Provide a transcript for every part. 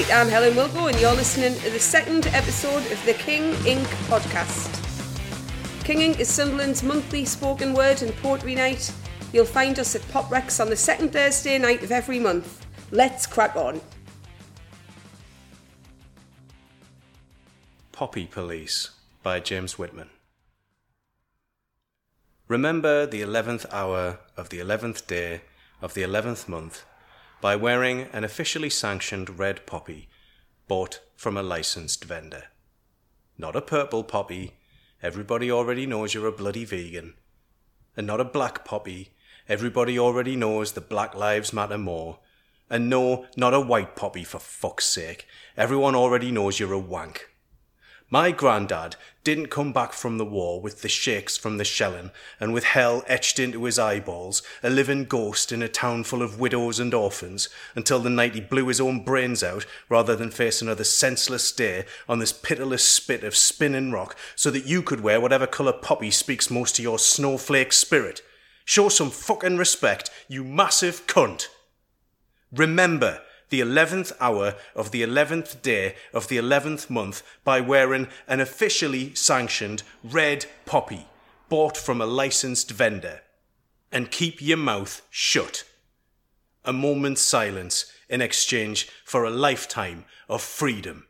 Hi, I'm Helen Wilko, and you're listening to the second episode of the King Ink. podcast. King Ink. is Sunderland's monthly spoken word and poetry night. You'll find us at Pop Rex on the second Thursday night of every month. Let's crack on. Poppy Police by James Whitman. Remember the eleventh hour of the eleventh day of the eleventh month by wearing an officially sanctioned red poppy bought from a licensed vendor. Not a purple poppy, everybody already knows you're a bloody vegan. And not a black poppy, everybody already knows that black lives matter more. And no, not a white poppy for fuck's sake, everyone already knows you're a wank. My grandad didn't come back from the war with the shakes from the shelling and with hell etched into his eyeballs, a living ghost in a town full of widows and orphans, until the night he blew his own brains out rather than face another senseless day on this pitiless spit of spinning rock so that you could wear whatever colour poppy speaks most to your snowflake spirit. Show some fucking respect, you massive cunt. Remember, the eleventh hour of the eleventh day of the eleventh month by wearing an officially sanctioned red poppy bought from a licensed vendor. And keep your mouth shut. A moment's silence in exchange for a lifetime of freedom.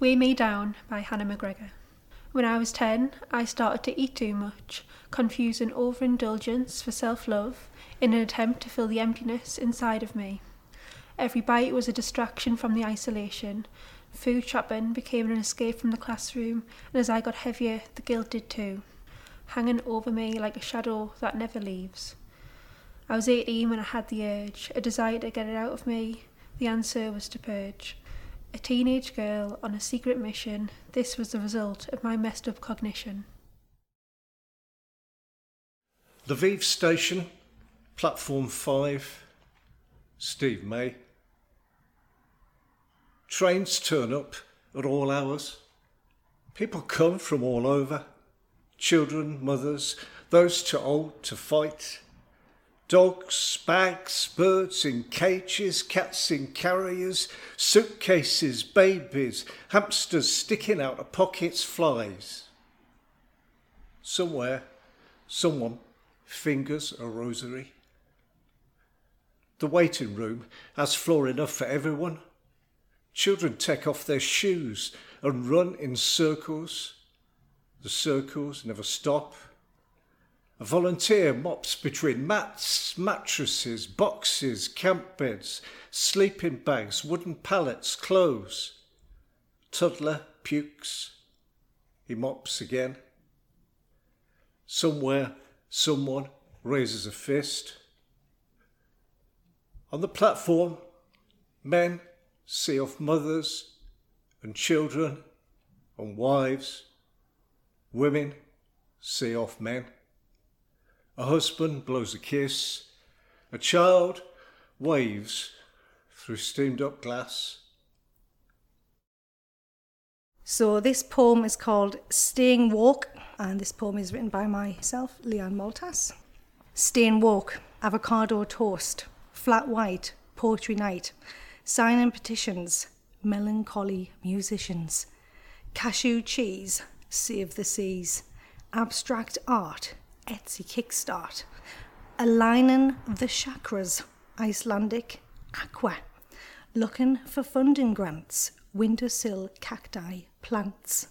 Weigh Me Down by Hannah McGregor. When I was 10, I started to eat too much, confusing overindulgence for self love in an attempt to fill the emptiness inside of me. Every bite was a distraction from the isolation. Food shopping became an escape from the classroom, and as I got heavier, the guilt did too, hanging over me like a shadow that never leaves. I was 18 when I had the urge, a desire to get it out of me. The answer was to purge. A teenage girl on a secret mission, this was the result of my messed up cognition. Lviv Station, Platform 5, Steve May. Trains turn up at all hours. People come from all over children, mothers, those too old to fight. Dogs, bags, birds in cages, cats in carriers, suitcases, babies, hamsters sticking out of pockets, flies. Somewhere, someone fingers a rosary. The waiting room has floor enough for everyone. Children take off their shoes and run in circles. The circles never stop. Volunteer mops between mats, mattresses, boxes, camp beds, sleeping bags, wooden pallets, clothes. Toddler pukes. He mops again. Somewhere, someone raises a fist. On the platform, men see off mothers and children and wives. Women see off men. A husband blows a kiss. A child waves through steamed up glass. So this poem is called Staying Woke, and this poem is written by myself, Lian Maltas. Staying Woke, avocado toast, flat white, poetry night, sign signing petitions, melancholy musicians, cashew cheese, save the seas, abstract art, Etsy kickstart, aligning the chakras, Icelandic aqua, looking for funding grants, windowsill cacti plants,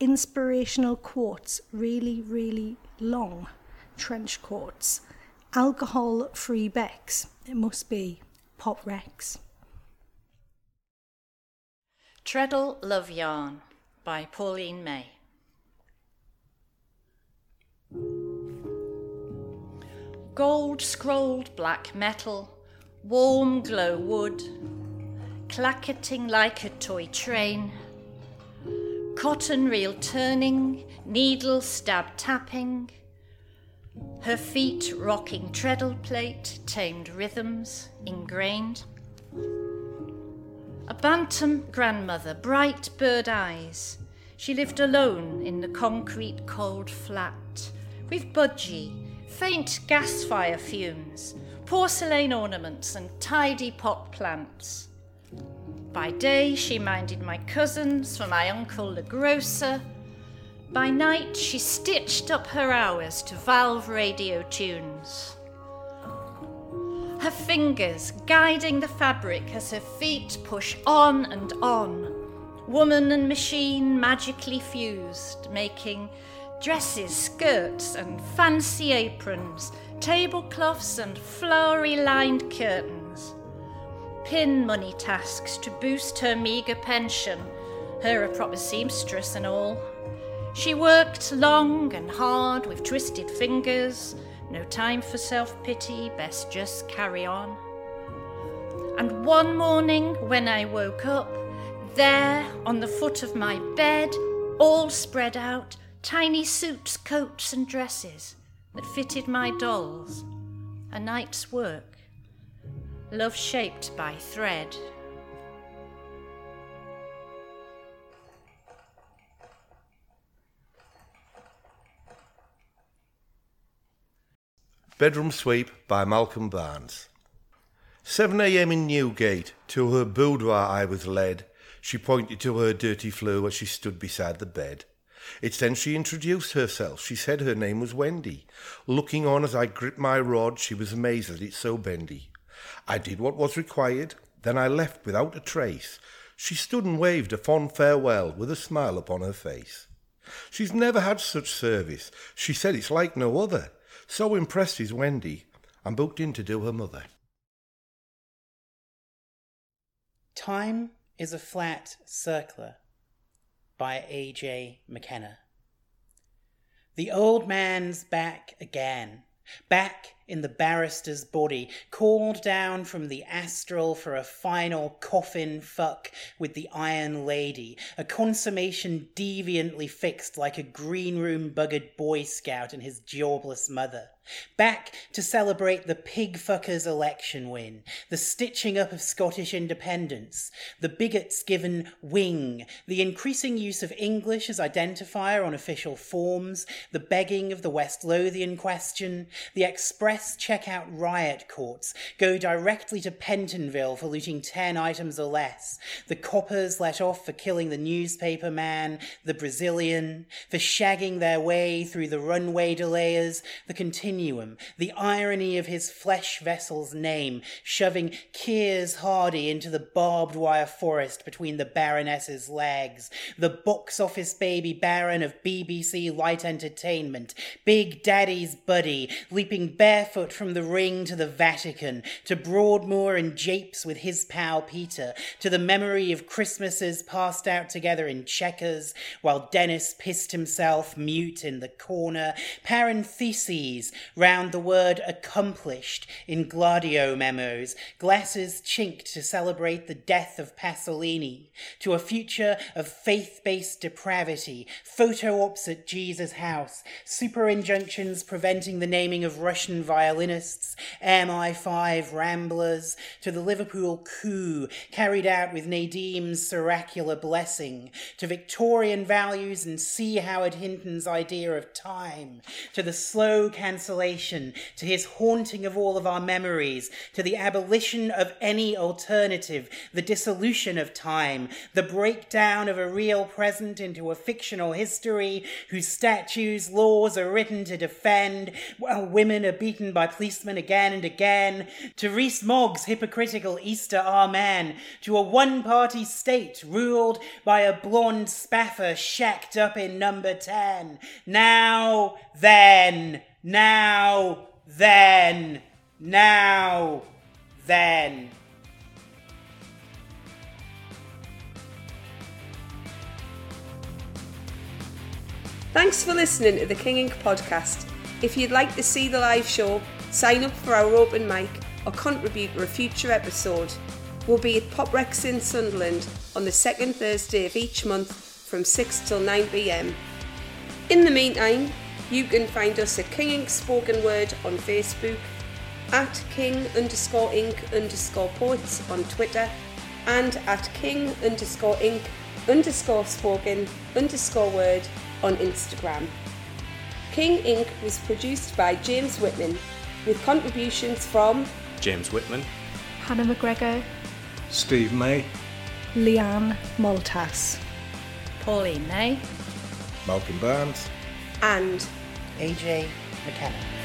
inspirational quotes, really, really long, trench coats, alcohol free Becks, it must be. Pop Rex. Treadle Love Yarn by Pauline May. Gold scrolled black metal, warm glow wood, clacketing like a toy train, cotton reel turning, needle stab tapping, her feet rocking treadle plate, tamed rhythms ingrained. A bantam grandmother, bright bird eyes. She lived alone in the concrete cold flat with Budgie, faint gas fire fumes, porcelain ornaments and tidy pot plants. By day, she minded my cousins for my uncle the grocer. By night, she stitched up her hours to valve radio tunes. Her fingers guiding the fabric as her feet push on and on. Woman and machine magically fused, making dresses, skirts, and fancy aprons, tablecloths, and flowery lined curtains. Pin money tasks to boost her meagre pension, her a proper seamstress and all. She worked long and hard with twisted fingers, no time for self pity, best just carry on. And one morning when I woke up, there on the foot of my bed, all spread out, tiny suits, coats, and dresses that fitted my dolls. A night's work, love shaped by thread. Bedroom Sweep by Malcolm Barnes. 7 a.m. in Newgate, to her boudoir I was led. She pointed to her dirty flue as she stood beside the bed. It's then she introduced herself. She said her name was Wendy. Looking on as I gripped my rod, she was amazed that it's so bendy. I did what was required, then I left without a trace. She stood and waved a fond farewell with a smile upon her face. She's never had such service. She said it's like no other. So impressed is Wendy, I'm booked in to do her mother. Time is a flat circler by A.J. McKenna. The old man's back again, back in the barrister's body, called down from the astral for a final coffin fuck with the Iron Lady, a consummation deviantly fixed like a green room buggered Boy Scout and his jobless mother. Back to celebrate the pig fucker's election win, the stitching up of Scottish independence, the bigots given wing, the increasing use of English as identifier on official forms, the begging of the West Lothian question, the express checkout riot courts go directly to Pentonville for looting 10 items or less, the coppers let off for killing the newspaper man, the Brazilian, for shagging their way through the runway delayers, the continuum, the irony of his flesh vessel's name, shoving Keir Hardie into the barbed wire forest between the Baroness's legs, the box office baby Baron of BBC Light Entertainment, Big Daddy's buddy, leaping barefoot from the ring to the Vatican, to Broadmoor and japes with his pal Peter, to the memory of Christmases passed out together in Chequers, while Dennis pissed himself mute in the corner, parentheses, round the word accomplished in Gladio memos, glasses chinked to celebrate the death of Pasolini, to a future of faith based depravity, photo ops at Jesus' house, super injunctions preventing the naming of Russian violinists, MI5 ramblers, to the Liverpool coup carried out with Nadim's oracular blessing, to Victorian values and C. Howard Hinton's idea of time, to the slow cancellation, to his haunting of all of our memories, to the abolition of any alternative, the dissolution of time, the breakdown of a real present into a fictional history whose statues, laws are written to defend, while women are beaten by policemen again and again, to Rees Mogg's hypocritical Easter Amen, to a one party state ruled by a blonde spaffer shacked up in number 10. Now, then, now, then, now, then. Thanks for listening to the King Ink podcast. If you'd like to see the live show, sign up for our open mic or contribute to a future episode. We'll be at Pop Rex in Sunderland on the second Thursday of each month from 6 till 9 pm. In the meantime, you can find us at King Ink Spoken Word on Facebook, at King underscore Ink underscore Poets on Twitter, and at King underscore Ink underscore Spoken underscore Word on Instagram. King Ink was produced by James Whitman with contributions from James Whitman, Hannah McGregor, Steve May, Lian Maltas. Pauline May. Malcolm Barnes, and AJ McKenna.